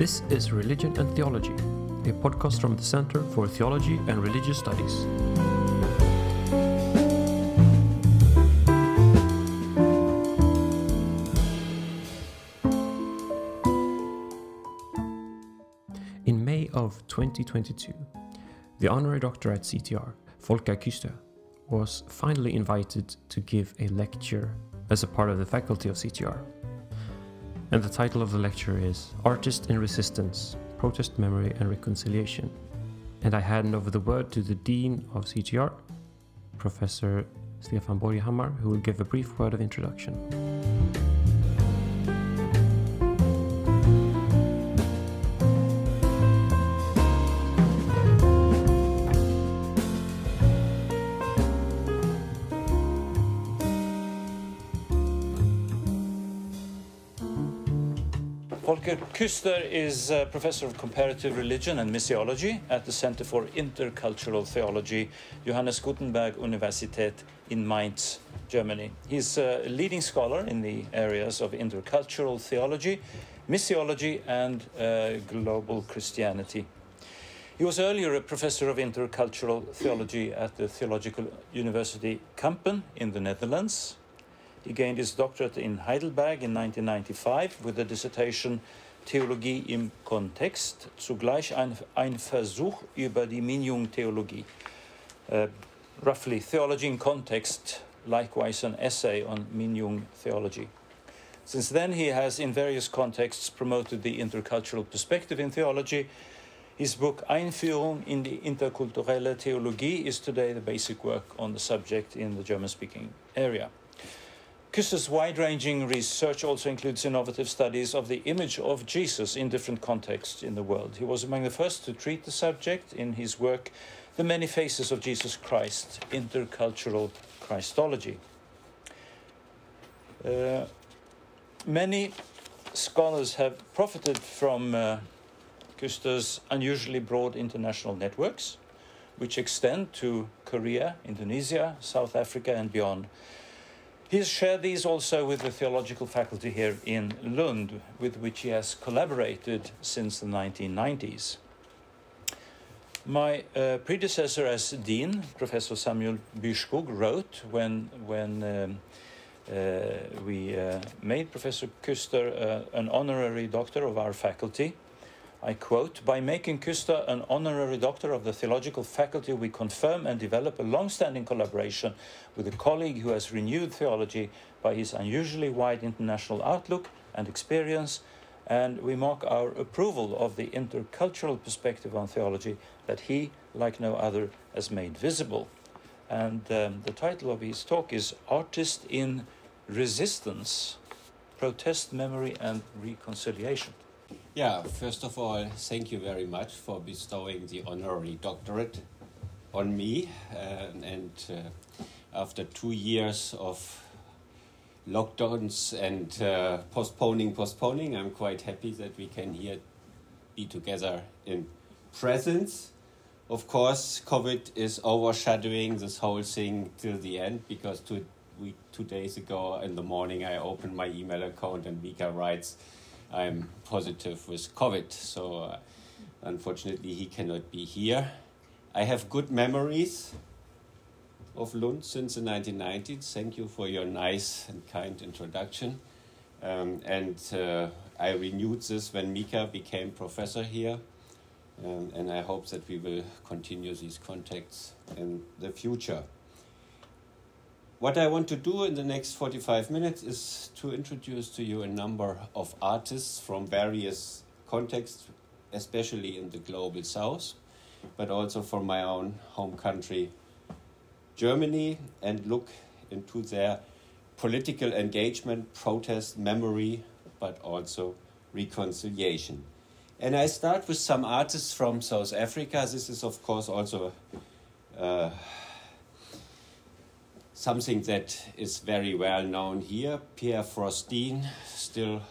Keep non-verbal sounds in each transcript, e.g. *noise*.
This is Religion and Theology, a podcast from the Center for Theology and Religious Studies. In May of 2022, the honorary doctor at CTR, Volker Küster, was finally invited to give a lecture as a part of the faculty of CTR. And the title of the lecture is Artist in Resistance Protest, Memory and Reconciliation. And I hand over the word to the Dean of CTR, Professor Stefan Borghammar, who will give a brief word of introduction. Küster is a professor of comparative religion and missiology at the Center for Intercultural Theology, Johannes Gutenberg Universität in Mainz, Germany. He's a leading scholar in the areas of intercultural theology, missiology, and uh, global Christianity. He was earlier a professor of intercultural theology at the Theological University Kampen in the Netherlands. He gained his doctorate in Heidelberg in 1995 with the dissertation Theologie im Kontext, zugleich ein, ein Versuch über die Minjung-Theologie. Uh, roughly, Theology in Context, likewise an essay on Minjung theology. Since then, he has, in various contexts, promoted the intercultural perspective in theology. His book Einführung in die interkulturelle Theologie is today the basic work on the subject in the German speaking area. Küster's wide-ranging research also includes innovative studies of the image of Jesus in different contexts in the world. He was among the first to treat the subject in his work The Many Faces of Jesus Christ, Intercultural Christology. Uh, many scholars have profited from uh, Küster's unusually broad international networks, which extend to Korea, Indonesia, South Africa, and beyond. He has shared these also with the theological faculty here in Lund, with which he has collaborated since the 1990s. My uh, predecessor as dean, Professor Samuel Byrskog, wrote when, when um, uh, we uh, made Professor Küster uh, an honorary doctor of our faculty. I quote, by making Küster an honorary doctor of the theological faculty, we confirm and develop a long standing collaboration with a colleague who has renewed theology by his unusually wide international outlook and experience, and we mark our approval of the intercultural perspective on theology that he, like no other, has made visible. And um, the title of his talk is Artist in Resistance Protest, Memory, and Reconciliation. Yeah, first of all, thank you very much for bestowing the honorary doctorate on me. Uh, and uh, after two years of lockdowns and uh, postponing, postponing, I'm quite happy that we can here be together in presence. Of course, COVID is overshadowing this whole thing till the end because two, we, two days ago in the morning I opened my email account and Mika writes, I'm positive with COVID, so uh, unfortunately he cannot be here. I have good memories of Lund since the 1990s. Thank you for your nice and kind introduction. Um, and uh, I renewed this when Mika became professor here. Um, and I hope that we will continue these contacts in the future. What I want to do in the next 45 minutes is to introduce to you a number of artists from various contexts, especially in the global south, but also from my own home country, Germany, and look into their political engagement, protest, memory, but also reconciliation. And I start with some artists from South Africa. This is, of course, also. Uh, something that is very well known here. Per Frostin, still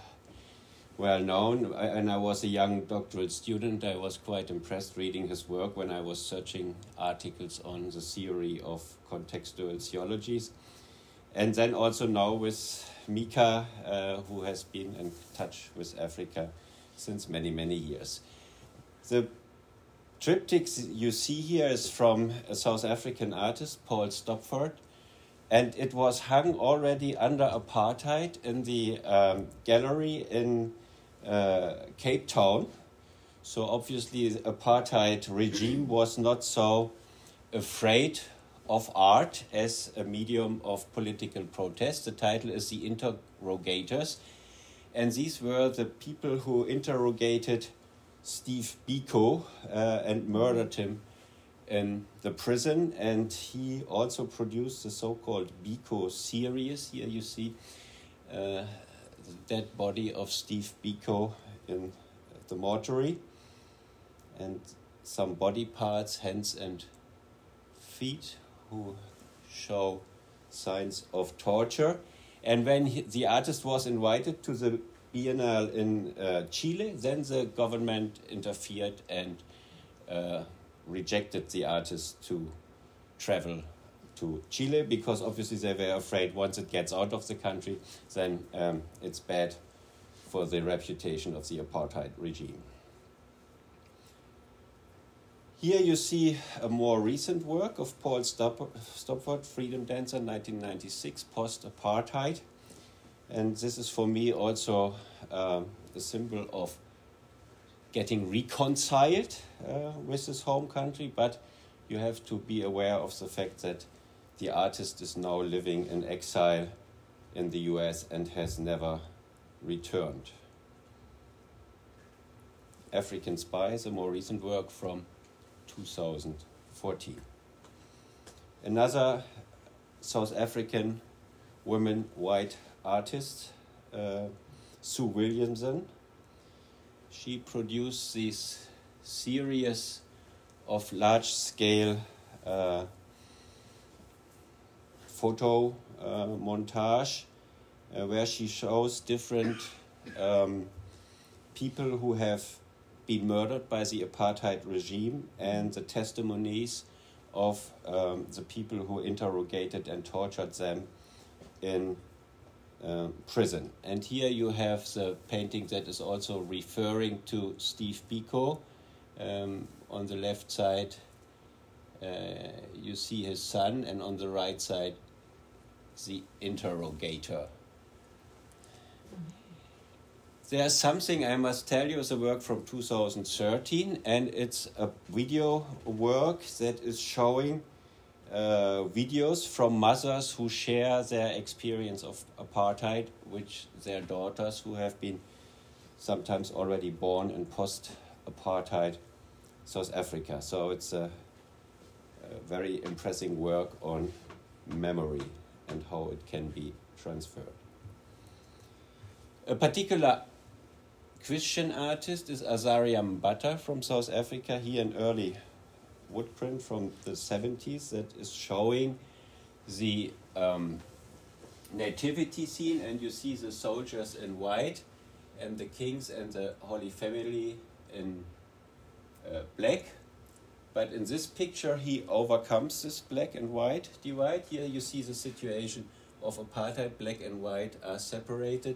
well known. And I was a young doctoral student. I was quite impressed reading his work when I was searching articles on the theory of contextual theologies. And then also now with Mika, uh, who has been in touch with Africa since many, many years. The triptych you see here is from a South African artist, Paul Stopforth, and it was hung already under apartheid in the um, gallery in uh, Cape Town. So obviously, the apartheid regime was not so afraid of art as a medium of political protest. The title is The Interrogators, and these were the people who interrogated Steve Biko uh, and murdered him in the prison. And he also produced the so called Biko series. Here you see uh, the dead body of Steve Biko in the mortuary, and some body parts, hands and feet, who show signs of torture. And when he, the artist was invited to the Biennale in uh, Chile, then the government interfered and uh, rejected the artist to travel to Chile because obviously they were afraid once it gets out of the country, then um, it's bad for the reputation of the apartheid regime. Here you see a more recent work of Paul Stopforth, Freedom Dancer, 1996, post apartheid. And this is for me also um, a symbol of getting reconciled uh, with his home country, but you have to be aware of the fact that the artist is now living in exile in the US and has never returned. African Spies, a more recent work from 2014. Another South African woman white artist, uh, Sue Williamson. She produced this series of large scale uh, photo uh, montage uh, where she shows different um, people who have been murdered by the apartheid regime and the testimonies of um, the people who interrogated and tortured them in uh, prison. And here you have the painting that is also referring to Steve Biko. Um, on the left side, uh, you see his son, and on the right side, the interrogator. There's something I must tell you is a work from 2013, and it's a video work that is showing uh, videos from mothers who share their experience of apartheid with their daughters who have been sometimes already born in post apartheid South Africa. So it's a, a very impressive work on memory and how it can be transferred. A particular Christian artist is Azaria Mbatha from South Africa. He an early wood print from the 70s that is showing the um, nativity scene, and you see the soldiers in white and the kings and the Holy Family in uh, black. But in this picture, he overcomes this black and white divide. Here you see the situation of apartheid, black and white are separated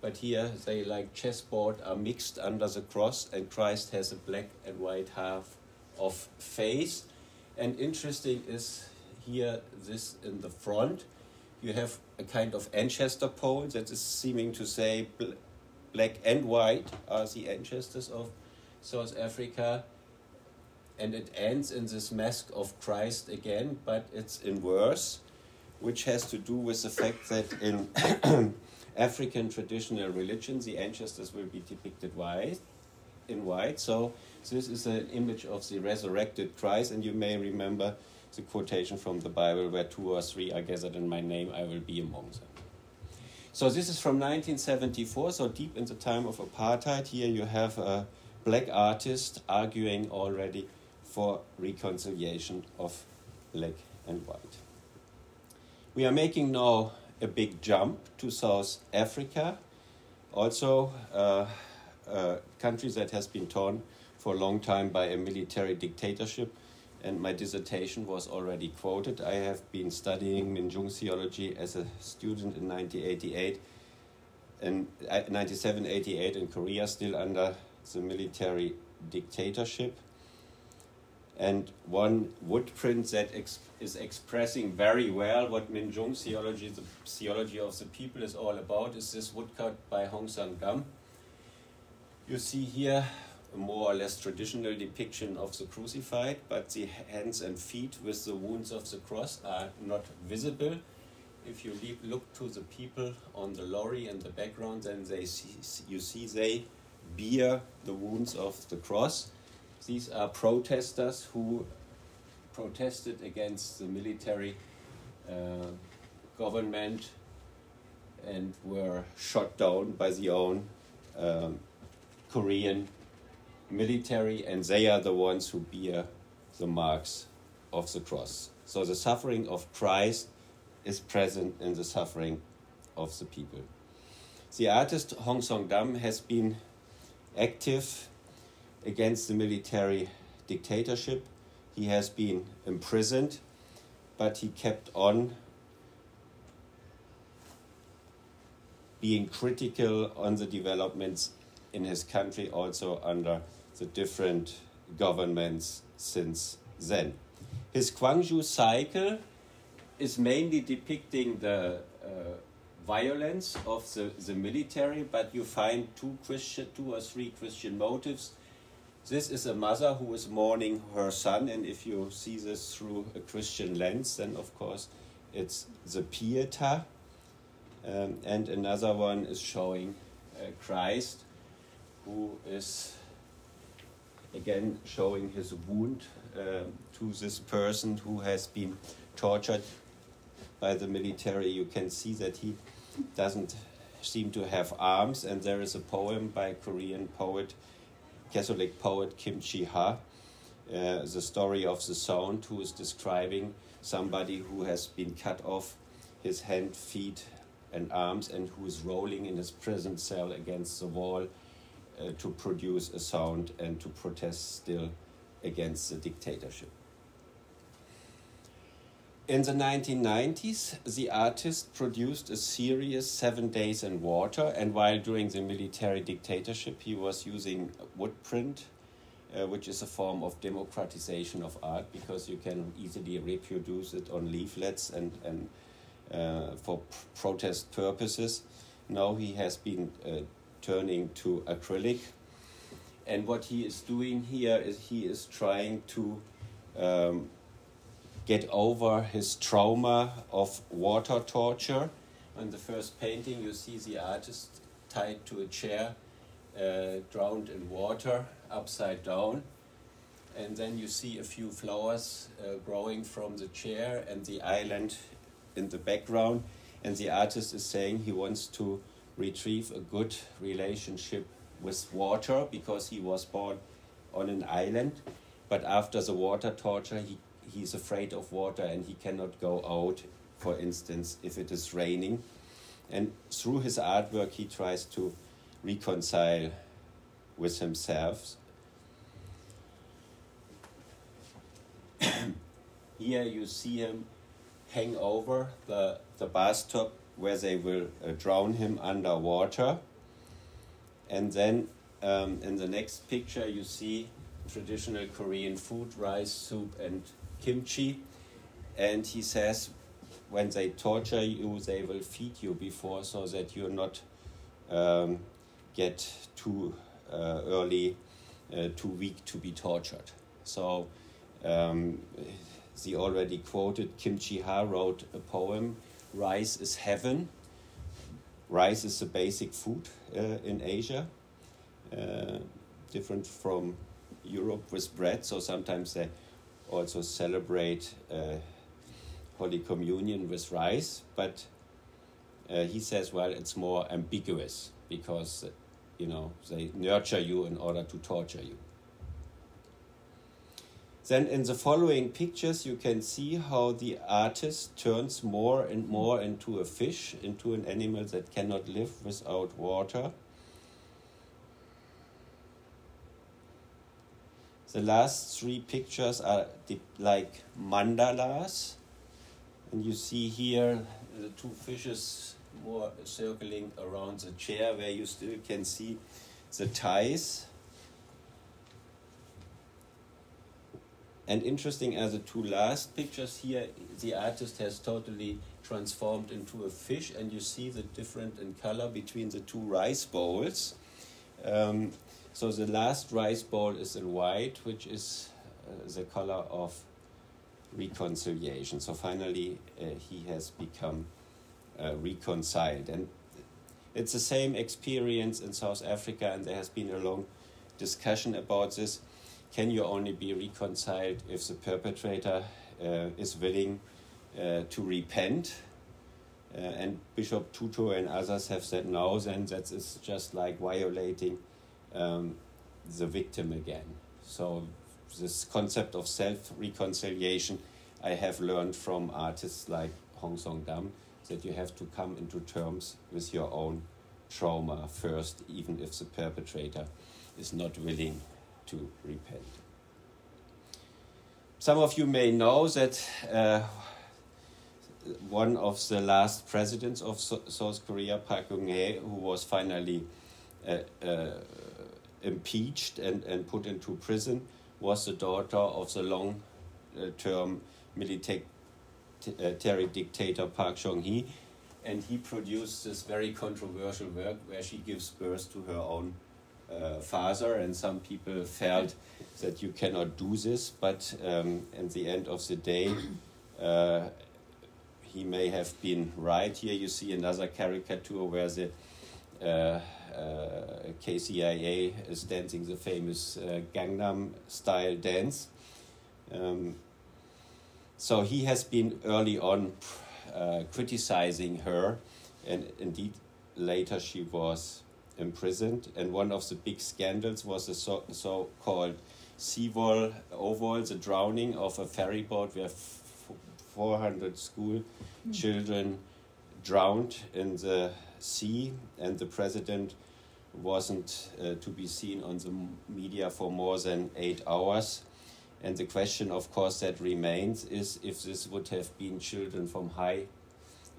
but here they like chessboard are mixed under the cross and christ has a black and white half of face. And interesting is here this in the front. You have a kind of ancestor pole that is seeming to say bl black and white are the ancestors of south africa. And it ends in this mask of christ again but it's in verse which has to do with the fact that in *coughs* African traditional religion, the ancestors will be depicted white, in white. So this is an image of the resurrected Christ, and you may remember the quotation from the Bible where two or three are gathered in my name, I will be among them. So this is from 1974, so deep in the time of apartheid. Here you have a black artist arguing already for reconciliation of black and white. We are making now a big jump to South Africa, also uh, a country that has been torn for a long time by a military dictatorship. And my dissertation was already quoted. I have been studying Minjung theology as a student in 1988 and uh, 97, 88 in Korea, still under the military dictatorship. And one wood print that ex is expressing very well what Minjung theology, the theology of the people, is all about, is this woodcut by Hong Song Dam. You see here a more or less traditional depiction of the crucified, but the hands and feet with the wounds of the cross are not visible. If you look to the people on the lorry in the background, then they see, you see they bear the wounds of the cross. These are protesters who protested against the military uh, government and were shot down by the own um, Korean military, and they are the ones who bear the marks of the cross. So the suffering of Christ is present in the suffering of the people. The artist Hong Song Dam has been active against the military dictatorship. He has been imprisoned, but he kept on being critical on the developments in his country, also under the different governments since then. His Gwangju cycle is mainly depicting the uh, violence of the, the military, but you find two Christian, two or three Christian motives. This is a mother who is mourning her son, and if you see this through a Christian lens, then of course it's the Pieta. Um, and another one is showing uh, Christ, who is again showing his wound uh, to this person who has been tortured by the military. You can see that he doesn't seem to have arms, and there is a poem by Korean poet, Catholic poet Kim Chi Ha, uh, the story of the sound, who is describing somebody who has been cut off his hand, feet, and arms, and who is rolling in his prison cell against the wall uh, to produce a sound and to protest still against the dictatorship. In the 1990s, the artist produced a series, Seven Days in Water, and while during the military dictatorship, he was using wood print, uh, which is a form of democratization of art because you can easily reproduce it on leaflets and, and uh, for protest purposes. Now he has been uh, turning to acrylic. And what he is doing here is he is trying to um, get over his trauma of water torture. In the first painting, you see the artist tied to a chair, uh, drowned in water, upside down. And then you see a few flowers uh, growing from the chair and the island in the background. And the artist is saying he wants to retrieve a good relationship with water because he was born on an island. But after the water torture, he he's afraid of water and he cannot go out, for instance, if it is raining. And through his artwork, he tries to reconcile with himself. *coughs* Here you see him hang over the, the bathtub where they will uh, drown him underwater. And then um, in the next picture, you see traditional Korean food rice, soup, and kimchi. And he says, when they torture you, they will feed you before so that you're not um, get too uh, early, uh, too weak to be tortured. So um, the already quoted Kim Chi Ha wrote a poem, Rice is Heaven. Rice is the basic food uh, in Asia, uh, different from Europe with bread. So sometimes they also celebrate uh, Holy Communion with rice, but uh, he says, well, it's more ambiguous because, you know, they nurture you in order to torture you. Then in the following pictures, you can see how the artist turns more and more into a fish, into an animal that cannot live without water. The last three pictures are like mandalas. And you see here the two fishes more circling around the chair where you still can see the ties and interesting as the two last pictures here, the artist has totally transformed into a fish, and you see the difference in color between the two rice bowls. Um, so the last rice bowl is in white, which is uh, the color of reconciliation. So finally, uh, he has become uh, reconciled. And it's the same experience in South Africa, and there has been a long discussion about this. Can you only be reconciled if the perpetrator uh, is willing uh, to repent? Uh, and Bishop Tutu and others have said no, then that is just like violating um, the victim again. So this concept of self reconciliation I have learned from artists like Hong Song Dam that you have to come into terms with your own trauma first, even if the perpetrator is not willing to repent. Some of you may know that uh, one of the last presidents of so South Korea, Park Geun-hye, who was finally uh, uh, impeached and, and put into prison, was the daughter of the long-term military dictator Park Chung-hee, and he produced this very controversial work where she gives birth to her own uh, father, and some people felt that you cannot do this, but um, at the end of the day, uh, he may have been right. Here you see another caricature where the uh, uh KCIA is dancing the famous uh, Gangnam style dance. Um, so he has been early on uh, criticizing her, and indeed later she was imprisoned. And one of the big scandals was the so, so called Seawall Oval, the drowning of a ferry boat where 400 school mm. children drowned in the sea, and the president wasn't uh, to be seen on the media for more than eight hours. And the question, of course, that remains is if this would have been children from high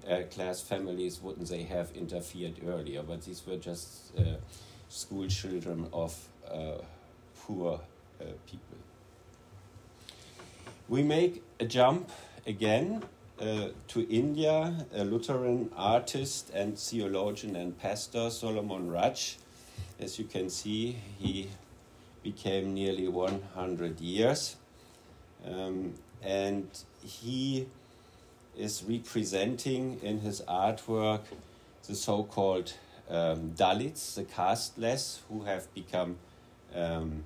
uh, class families, wouldn't they have interfered earlier? But these were just uh, school children of uh, poor uh, people. We make a jump again uh, to India, a Lutheran artist and theologian and pastor, Solomon Raj. As you can see, he became nearly 100 years. Um, and he is representing in his artwork the so called um, Dalits, the casteless, who have become um,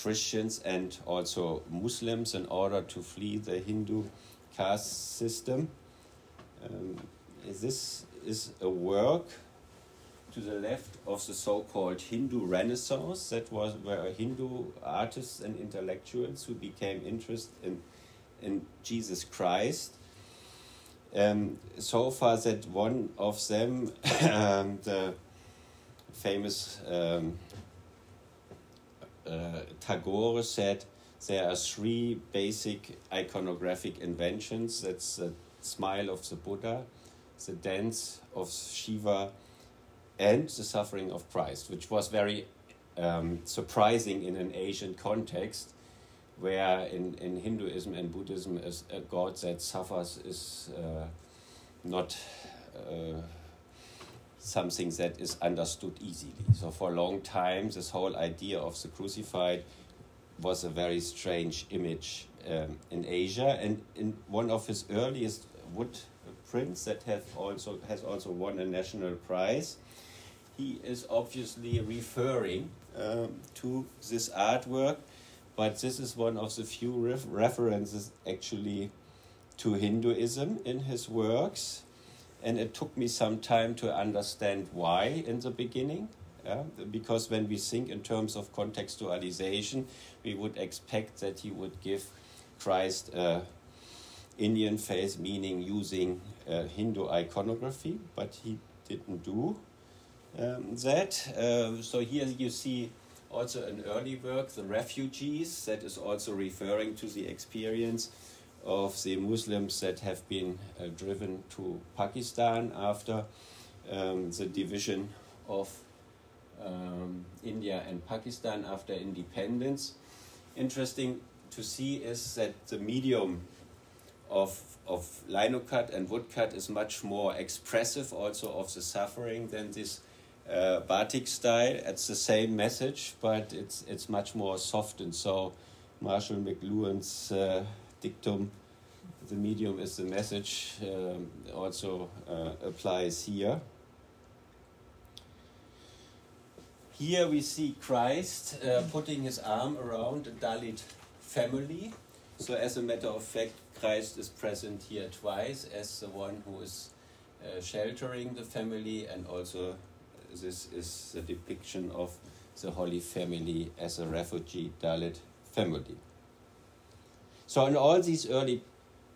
Christians and also Muslims in order to flee the Hindu caste system. Um, this is a work to the left of the so-called Hindu Renaissance. That was where Hindu artists and intellectuals who became interested in in Jesus Christ. Um, so far that one of them, *laughs* um, the famous um, uh, Tagore said, there are three basic iconographic inventions. That's the smile of the Buddha, the dance of Shiva, and the suffering of Christ, which was very um, surprising in an Asian context, where in, in Hinduism and Buddhism, a God that suffers is uh, not uh, something that is understood easily. So, for a long time, this whole idea of the crucified was a very strange image um, in Asia. And in one of his earliest wood prints that have also has also won a national prize he is obviously referring um, to this artwork, but this is one of the few ref references actually to Hinduism in his works. And it took me some time to understand why in the beginning. Yeah? Because when we think in terms of contextualization, we would expect that he would give Christ a Indian face, meaning using uh, Hindu iconography, but he didn't do um, that. Uh, so here you see also an early work, The Refugees, that is also referring to the experience of the Muslims that have been uh, driven to Pakistan after um, the division of um, India and Pakistan after independence. Interesting to see is that the medium of, of lino cut and woodcut is much more expressive also of the suffering than this uh, batik style. It's the same message, but it's, it's much more soft. And So Marshall McLuhan's uh, dictum, the medium is the message, um, also uh, applies here. Here we see Christ uh, putting his arm around a Dalit family. So, as a matter of fact, Christ is present here twice as the one who is uh, sheltering the family, and also this is the depiction of the Holy Family as a refugee Dalit family. So, in all these early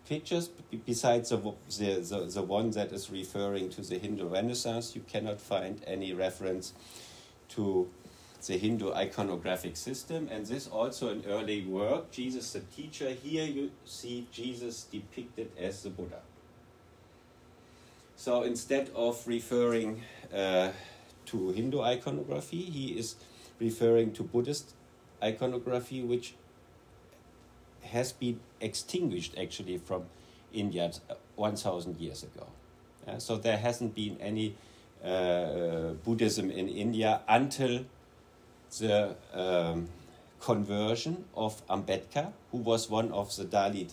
pictures, besides the, the, the, the one that is referring to the Hindu Renaissance, you cannot find any reference to the Hindu iconographic system, and this also in early work, Jesus the teacher. Here you see Jesus depicted as the Buddha. So instead of referring uh, to Hindu iconography, he is referring to Buddhist iconography, which has been extinguished actually from India 1000 years ago. Uh, so there hasn't been any uh, Buddhism in India until the um, conversion of Ambedkar, who was one of the Dalit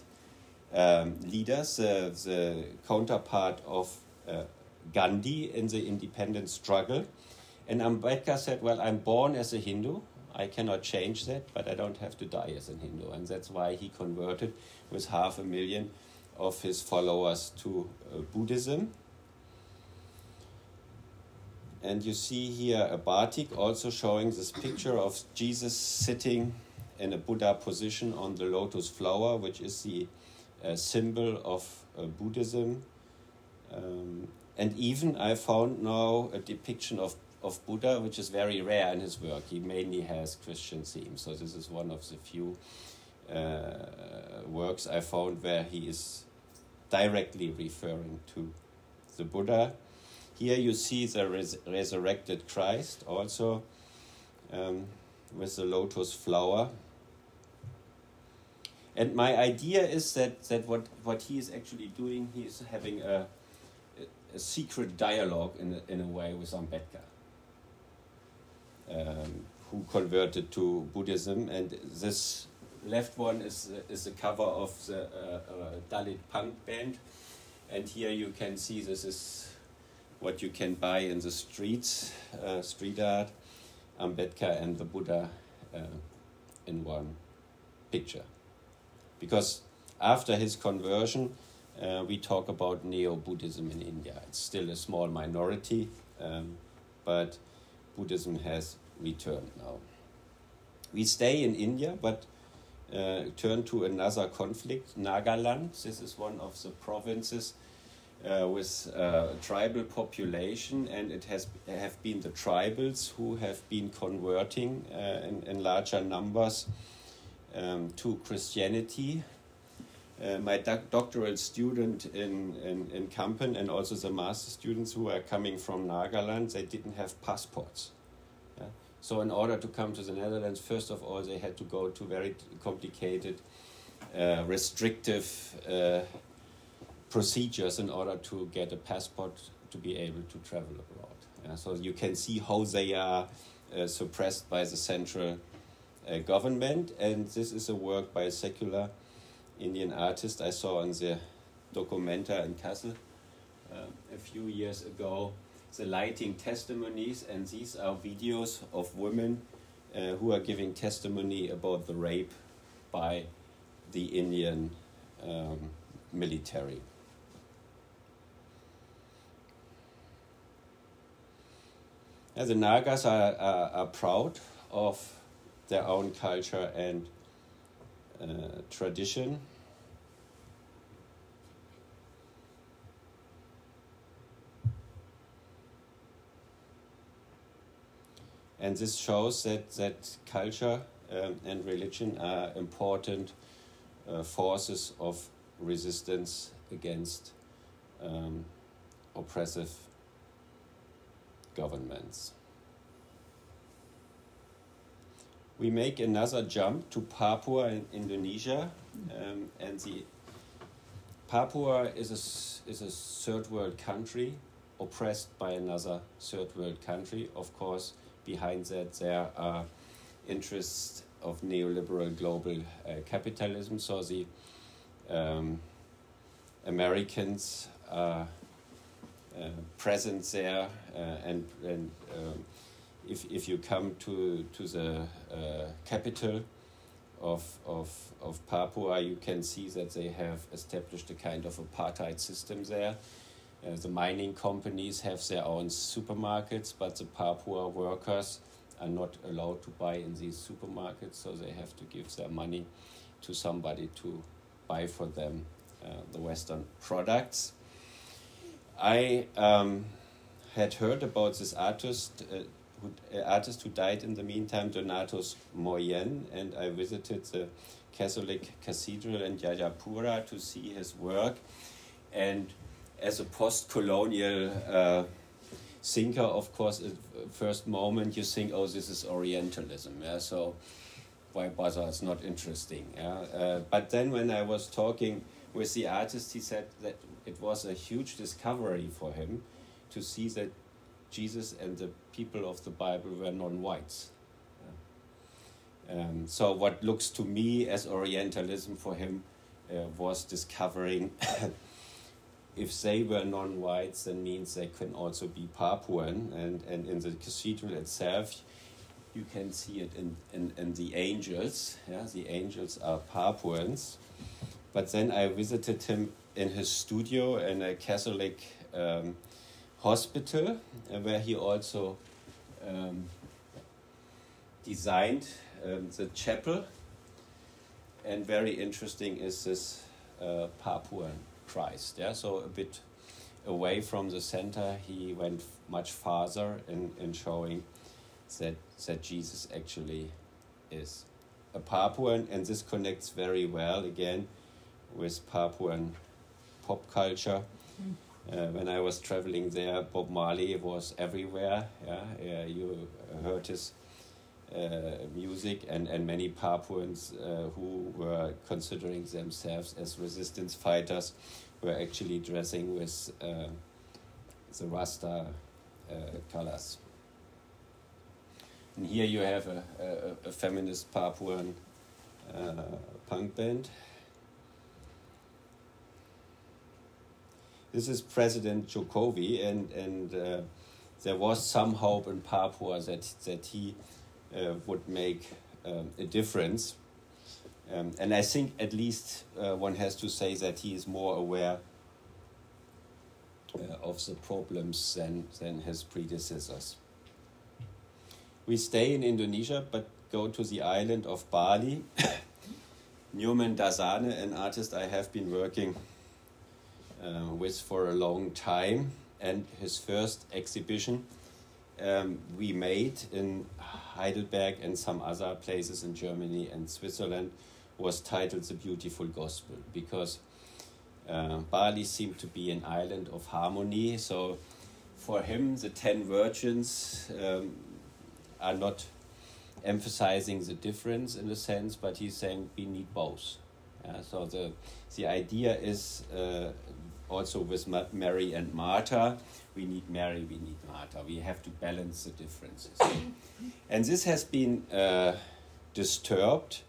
um, leaders, uh, the counterpart of uh, Gandhi in the independence struggle. And Ambedkar said, Well, I'm born as a Hindu. I cannot change that, but I don't have to die as a Hindu. And that's why he converted with half a million of his followers to uh, Buddhism. And you see here a batik also showing this picture of Jesus sitting in a Buddha position on the lotus flower, which is the uh, symbol of uh, Buddhism. Um, and even I found now a depiction of, of Buddha, which is very rare in his work. He mainly has Christian themes. So this is one of the few uh, works I found where he is directly referring to the Buddha. Here you see the res resurrected Christ also um, with the lotus flower. And my idea is that, that what, what he is actually doing, he is having a, a secret dialogue in a, in a way with Ambedkar, um, who converted to Buddhism. And this left one is, is the cover of the uh, uh, Dalit punk band. And here you can see this is what you can buy in the streets, uh, street art, Ambedkar and the Buddha uh, in one picture. Because after his conversion, uh, we talk about Neo Buddhism in India. It's still a small minority, um, but Buddhism has returned now. We stay in India, but uh, turn to another conflict, Nagaland. This is one of the provinces uh, with uh, tribal population, and it has have been the tribals who have been converting uh, in, in larger numbers um, to Christianity. Uh, my doc doctoral student in, in, in Kampen and also the master students who are coming from Nagaland, they didn't have passports. Yeah? So, in order to come to the Netherlands, first of all, they had to go to very complicated, uh, restrictive uh, procedures in order to get a passport to be able to travel abroad. Yeah, so you can see how they are uh, suppressed by the central uh, government, and this is a work by a secular Indian artist I saw in the Documenta in Kassel uh, a few years ago. The lightning testimonies, and these are videos of women uh, who are giving testimony about the rape by the Indian um, military. The Nagas are, are, are, proud of their own culture and uh, tradition. And this shows that, that culture um, and religion are important uh, forces of resistance against um, oppressive governments. We make another jump to Papua in Indonesia, um, and the Papua is a, is a third world country oppressed by another third world country. Of course, behind that there are interests of neoliberal global uh, capitalism. So the um, Americans are uh, present there, uh, and, and um, if, if you come to, to the uh, capital of, of, of Papua, you can see that they have established a kind of apartheid system there. Uh, the mining companies have their own supermarkets, but the Papua workers are not allowed to buy in these supermarkets, so they have to give their money to somebody to buy for them uh, the Western products. I um, had heard about this artist, uh, who, uh, artist who died in the meantime, Donatus Moiwend, and I visited the Catholic Cathedral in Jayapura to see his work. And as a post-colonial uh, thinker, of course, at first moment you think, oh, this is Orientalism. Yeah, so why bother? It's not interesting. Yeah, uh, but then when I was talking with the artist, he said that it was a huge discovery for him to see that Jesus and the people of the Bible were non-whites. Um, so what looks to me as Orientalism for him uh, was discovering *coughs* if they were non-whites, then means they can also be Papuan. And, and in the cathedral itself, you can see it in, in, in the angels. Yeah, the angels are Papuans. But then I visited him in his studio in a Catholic um, hospital, uh, where he also um, designed um, the chapel. And very interesting is this uh, Papuan Christ. Yeah, so a bit away from the center, he went much farther in, in showing that that Jesus actually is a Papuan, and this connects very well again with Papuan pop culture. Mm. Uh, when I was traveling there, Bob Marley was everywhere. Yeah, yeah you heard his uh, music, and, and many Papuans uh, who were considering themselves as resistance fighters were actually dressing with uh, the Rasta uh, colors. And here you have a, a, a feminist Papuan uh, punk band. This is President Jokowi, and, and uh, there was some hope in Papua that, that he uh, would make um, a difference. Um, and I think at least uh, one has to say that he is more aware uh, of the problems than, than his predecessors. We stay in Indonesia but go to the island of Bali. *coughs* Nyoman Darsane, an artist I have been working uh, with for a long time, and his first exhibition um, we made in Heidelberg and some other places in Germany and Switzerland was titled The Beautiful Gospel because uh, Bali seemed to be an island of harmony. So for him, the ten virgins um, are not emphasizing the difference in a sense, but he's saying we need both. Yeah, so the the idea is uh, also with Mary and Martha we need Mary, we need Martha. We have to balance the differences. *coughs* and this has been uh, disturbed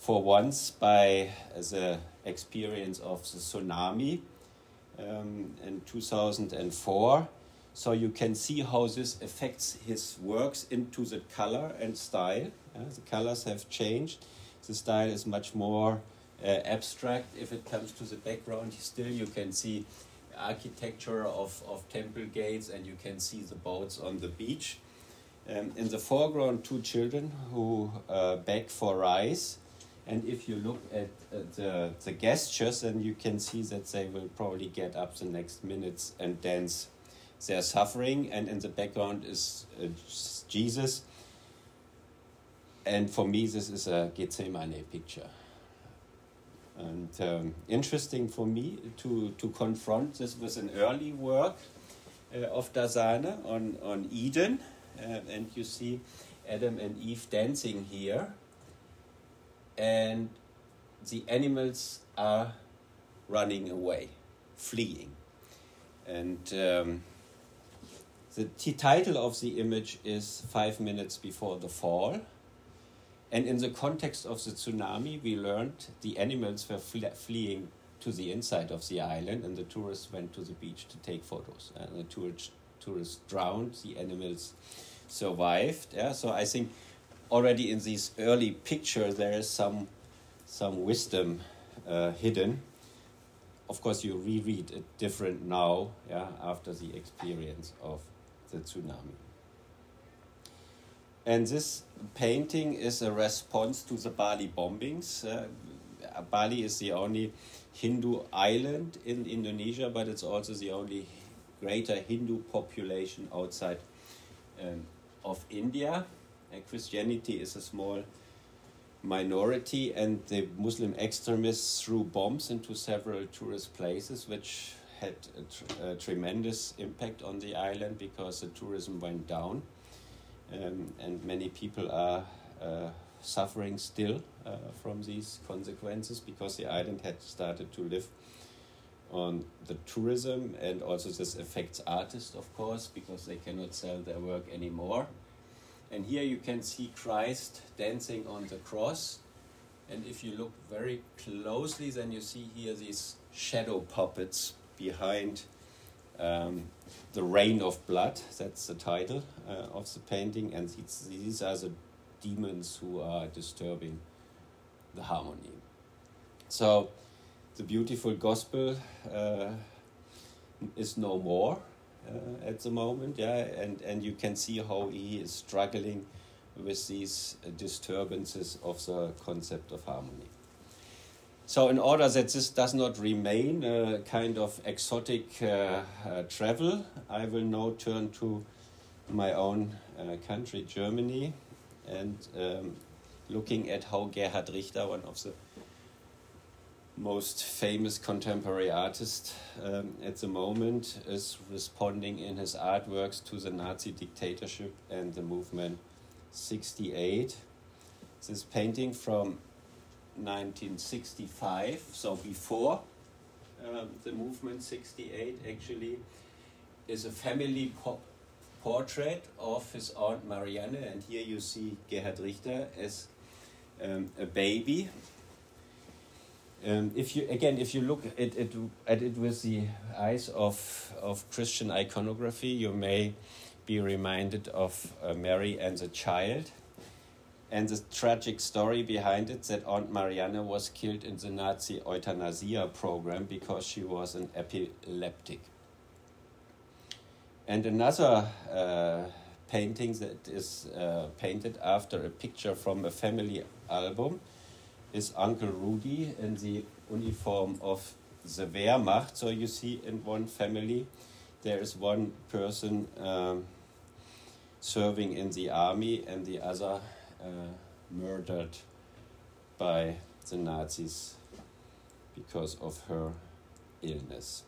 for once by the experience of the tsunami um, in 2004. So you can see how this affects his works into the color and style. Uh, the colors have changed. The style is much more abstract. If it comes to the background, still you can see architecture of, of temple gates and you can see the boats on the beach. Um, in the foreground, two children who uh, beg for rice. And if you look at uh, the, the gestures, then you can see that they will probably get up the next minutes and dance their suffering. And in the background is uh, Jesus. And for me, this is a Gethsemane picture. And um, interesting for me to, to confront this with an early work uh, of Darsane on, on Eden. Uh, and you see Adam and Eve dancing here, and the animals are running away, fleeing. And um, the title of the image is Five Minutes Before the Fall. And in the context of the tsunami, we learned the animals were fle- fleeing to the inside of the island, and the tourists went to the beach to take photos. And the tourists, tourists drowned, the animals survived. Yeah, so I think already in these early pictures there is some some wisdom uh, hidden. Of course, you reread it different now, yeah, after the experience of the tsunami. And this painting is a response to the Bali bombings. Uh, Bali is the only Hindu island in Indonesia, but it's also the only greater Hindu population outside um, of India. And Christianity is a small minority, and the Muslim extremists threw bombs into several tourist places, which had a, tr- a tremendous impact on the island because the tourism went down, um, and many people are uh, suffering still uh, from these consequences because the island had started to live on the tourism, and also this affects artists, of course, because they cannot sell their work anymore. And here you can see Christ dancing on the cross. And if you look very closely, then you see here these shadow puppets behind um, the Rain of Blood. That's the title uh, of the painting. And these, are the demons who are disturbing the harmony. So the beautiful gospel uh, is no more uh, at the moment, yeah, and, and you can see how he is struggling with these disturbances of the concept of harmony. So, in order that this does not remain a kind of exotic uh, uh, travel, I will now turn to my own uh, country, Germany, and um, looking at how Gerhard Richter, one of the most famous contemporary artists um, at the moment is responding in his artworks to the Nazi dictatorship and the movement 68. This painting from 1965, so before um, the movement 68 actually, is a family po portrait of his aunt Marianne, and here you see Gerhard Richter as um, a baby. Um, if you again, if you look at it, at it with the eyes of of Christian iconography, you may be reminded of uh, Mary and the child, and the tragic story behind it that Aunt Marianne was killed in the Nazi euthanasia program because she was an epileptic. And another uh, painting that is uh, painted after a picture from a family album is Uncle Rudi in the uniform of the Wehrmacht. So you see, in one family, there is one person um, serving in the army and the other uh, murdered by the Nazis because of her illness.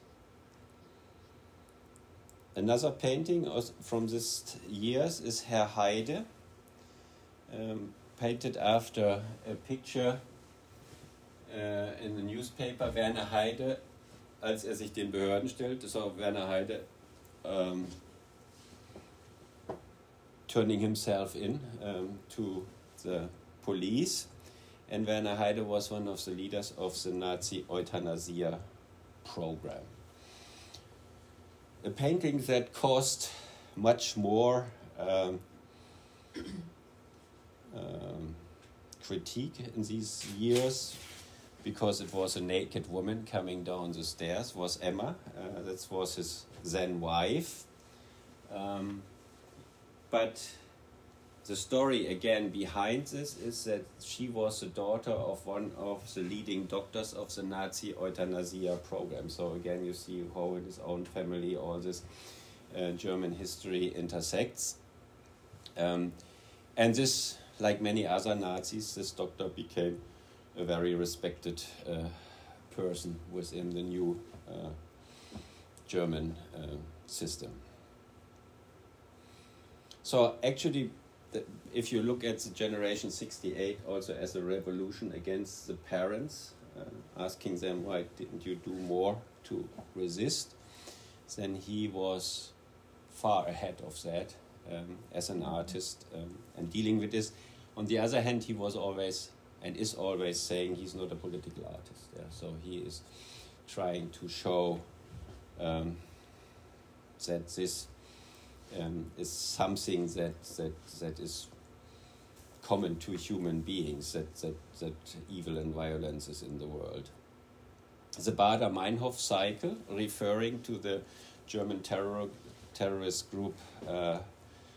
Another painting from this years is Herr Heide, um, painted after a picture äh, in the newspaper, Werner Heide, als er sich den Behörden stellt, das war Werner Heide um, turning himself in um, to the police. And Werner Heyde was one of the leaders of the Nazi euthanasia program. A painting that caused much more um, um, critique in these years because it was a naked woman coming down the stairs was Emma. Uh, that was his then wife. Um, but the story again behind this is that she was the daughter of one of the leading doctors of the Nazi euthanasia program. So again, you see how in his own family all this uh, German history intersects. Um, and this, like many other Nazis, this doctor became a very respected uh, person within the new uh, German uh, system. So actually, the, if you look at the generation 68 also as a revolution against the parents, uh, asking them why didn't you do more to resist, then he was far ahead of that um, as an artist um, and dealing with this. On the other hand, he was always and is always saying he's not a political artist. Yeah? So he is trying to show um, that this um, is something that, that, that is common to human beings, that, that, that evil and violence is in the world. The Baader Meinhof cycle, referring to the German terror, terrorist group uh,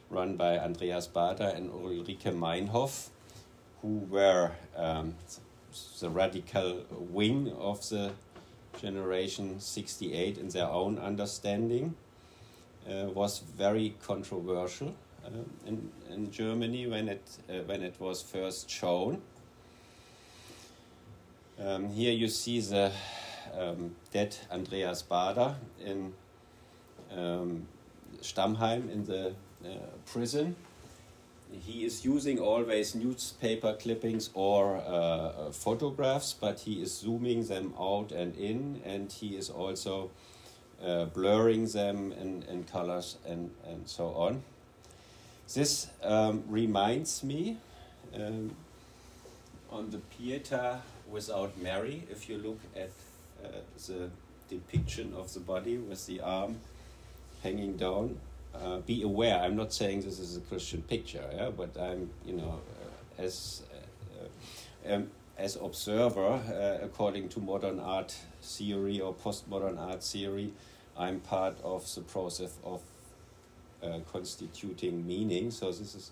run by Andreas Baader and Ulrike Meinhof, who were um, the radical wing of the generation 68 in their own understanding, was very controversial uh, in, in Germany when it, uh, when it was first shown. Um, here you see the um, dead Andreas Baader in um, Stammheim in the uh, prison. He is using always newspaper clippings or uh, photographs, but he is zooming them out and in, and he is also uh, blurring them in, in colors and, and so on. This um, reminds me um, on the Pieta without Mary, if you look at uh, the depiction of the body with the arm hanging down. Uh, be aware, I'm not saying this is a Christian picture, yeah, but I'm, you know, uh, as uh, um, as observer, uh, according to modern art theory or postmodern art theory, I'm part of the process of uh, constituting meaning. So this is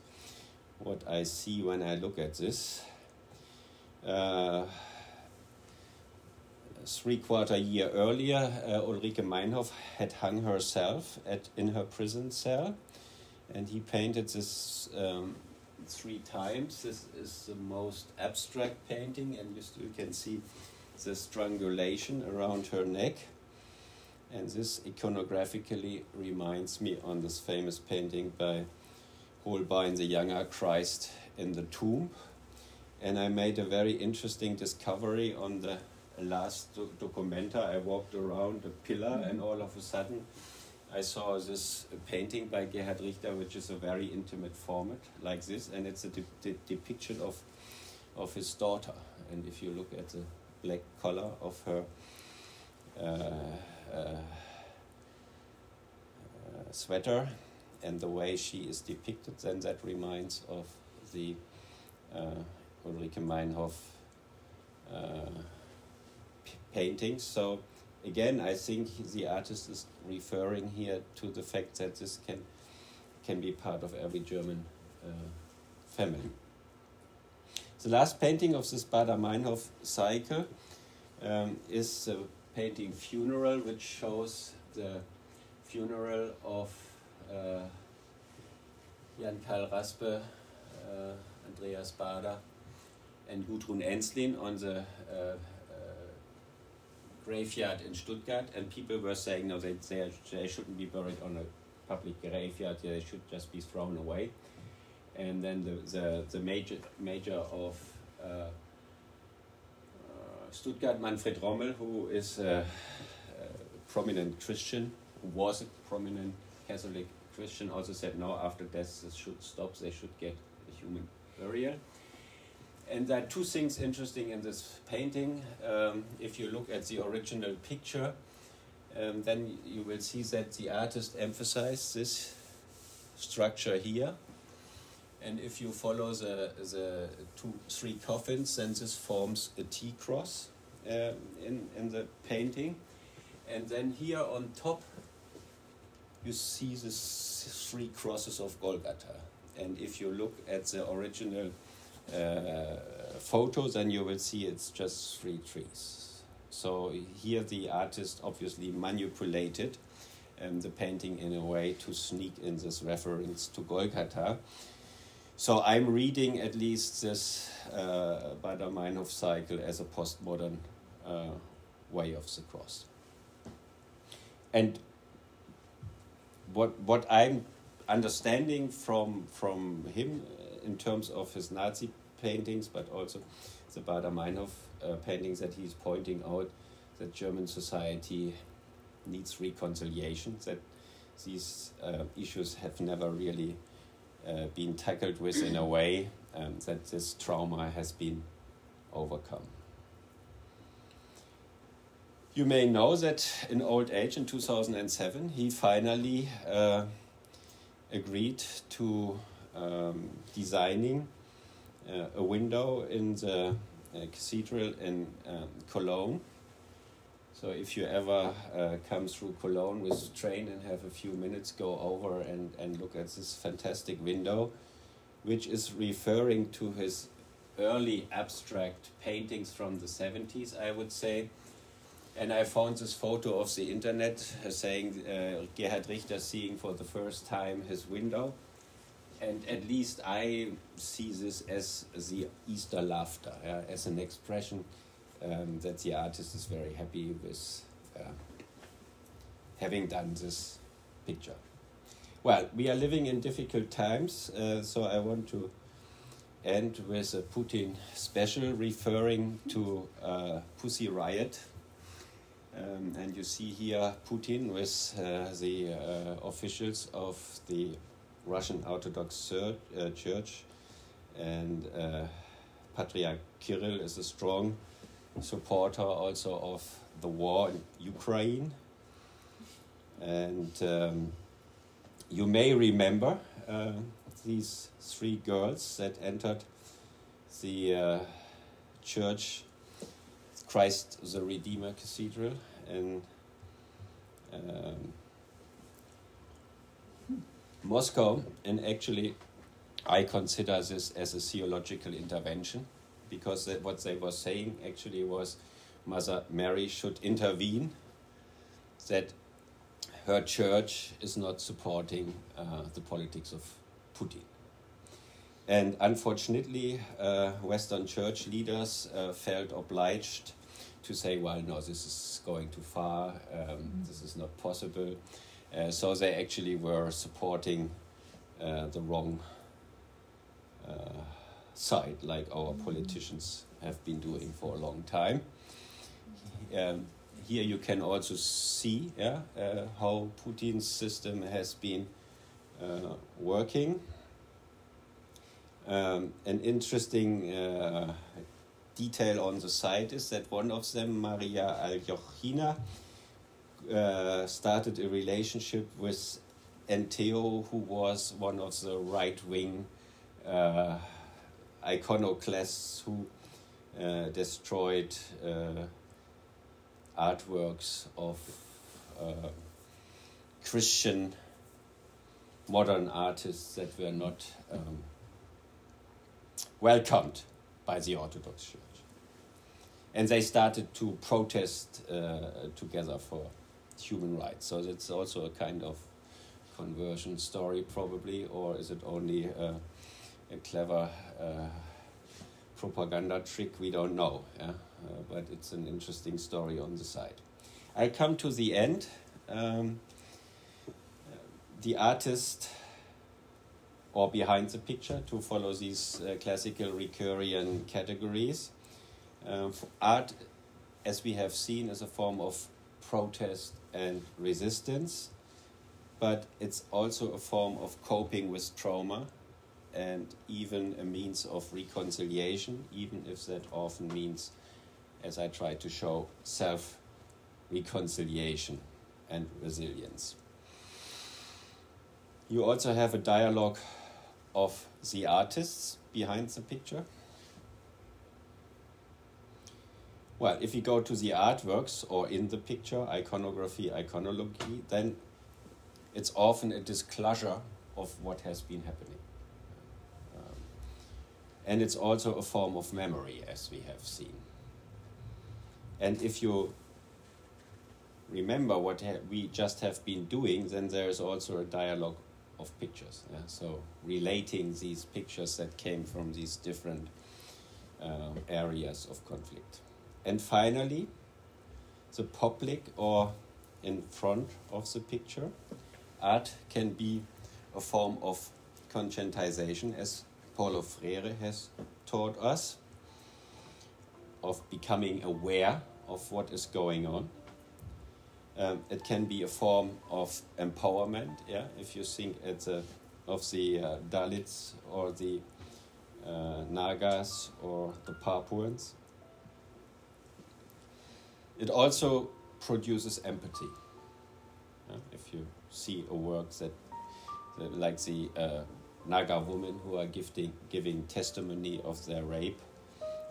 what I see when I look at this. Uh, three quarter year earlier, uh, Ulrike Meinhof had hung herself at in her prison cell, and he painted this um, three times. This is the most abstract painting, and you still can see the strangulation around her neck. And this iconographically reminds me on this famous painting by Holbein, the younger Christ in the tomb. And I made a very interesting discovery on the last documenta, I walked around a pillar, and all of a sudden, I saw this painting by Gerhard Richter, which is a very intimate format like this, and it's a de de depiction of of his daughter. And if you look at the black collar of her uh, sweater and the way she is depicted, then that reminds of the uh, Ulrike Meinhof. Uh, paintings. So again, I think the artist is referring here to the fact that this can can be part of every German uh, family. The last painting of this Baader-Meinhof cycle um, is painting Funeral, which shows the funeral of uh, Jan Carl Raspe, uh, Andreas Baader, and Gudrun Ensslin on the uh, graveyard in Stuttgart, and people were saying, no, they, they, they shouldn't be buried on a public graveyard, they should just be thrown away. And then the, the, the major, major of uh, uh, Stuttgart, Manfred Rommel, who is a, a prominent Christian, who was a prominent Catholic Christian, also said, no, after death this should stop, they should get a human burial and there are two things interesting in this painting. Um, if you look at the original picture, um, then you will see that the artist emphasized this structure here. And if you follow the, the two, three coffins, then this forms a T cross uh, in, in the painting. And then here on top, you see the three crosses of Golgotha. And if you look at the original uh, photos and you will see it's just three trees. So here the artist obviously manipulated um, the painting in a way to sneak in this reference to Golgotha. So I'm reading at least this uh, Baader-Meinhof cycle as a postmodern uh, way of the cross. And what what I'm understanding from from him uh, in terms of his Nazi paintings, but also the Baader-Meinhof uh, paintings that he's pointing out that German society needs reconciliation, that these uh, issues have never really uh, been tackled with in a way um, that this trauma has been overcome. You may know that in old age, in 2007, he finally uh, agreed to um, designing uh, a window in the uh, cathedral in um, Cologne. So if you ever uh, come through Cologne with the train and have a few minutes, go over and, and look at this fantastic window, which is referring to his early abstract paintings from the 70s, I would say and I found this photo of the internet uh, saying uh, Gerhard Richter seeing for the first time his window. And at least I see this as the Easter laughter, yeah, as an expression um, that the artist is very happy with uh, having done this picture. Well, we are living in difficult times, uh, so I want to end with a Putin special referring to uh, Pussy Riot um, and you see here Putin with uh, the uh, officials of the Russian Orthodox uh, Church, and uh, Patriarch Kirill is a strong supporter also of the war in Ukraine. And um, you may remember uh, these three girls that entered the uh, church Christ the Redeemer Cathedral in um, Moscow, and actually, I consider this as a theological intervention because what they were saying actually was Mother Mary should intervene, that her church is not supporting uh, the politics of Putin. And unfortunately, uh, Western church leaders uh, felt obliged to say, well, no, this is going too far, um, mm. this is not possible. Uh, so they actually were supporting uh, the wrong uh, side, like our politicians have been doing for a long time. Um, here you can also see yeah, uh, how Putin's system has been uh, working. Um, an interesting uh, detail on the site is that one of them, Maria Aljochina, uh, started a relationship with Enteo, who was one of the right wing uh, iconoclasts who uh, destroyed uh, artworks of uh, Christian modern artists that were not um, welcomed by the Orthodox Church and they started to protest uh, together for human rights. So that's also a kind of conversion story, probably, or is it only a, a clever uh, propaganda trick? We don't know, yeah? Uh, but it's an interesting story on the side. I come to the end. Um, the artist or behind the picture to follow these uh, classical Ricoeurian categories um, art, as we have seen, is a form of protest and resistance, but it's also a form of coping with trauma and even a means of reconciliation, even if that often means, as I try to show, self reconciliation and resilience. You also have a dialogue of the artists behind the picture. Well, if you go to the artworks or in the picture, iconography, iconology, then it's often a disclosure of what has been happening. And it's also a form of memory, as we have seen. And if you remember what we just have been doing, then there is also a dialogue of pictures. Yeah? So relating these pictures that came from these different um, areas of conflict. And finally, the public or in front of the picture. Art can be a form of conscientization, as Paulo Freire has taught us, of becoming aware of what is going on. Um, it can be a form of empowerment, yeah, if you think at the, of the uh, Dalits or the uh, Nagas or the Papuans. It also produces empathy. Yeah? If you see a work that, that like the uh, Naga women who are gifting, giving testimony of their rape,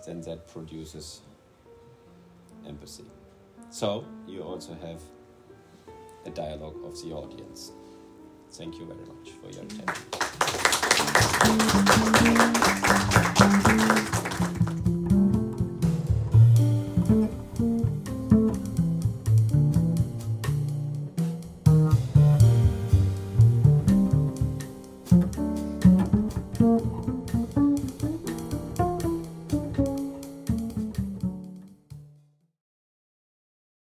then that produces empathy. So you also have a dialogue of the audience. Thank you very much for your attention.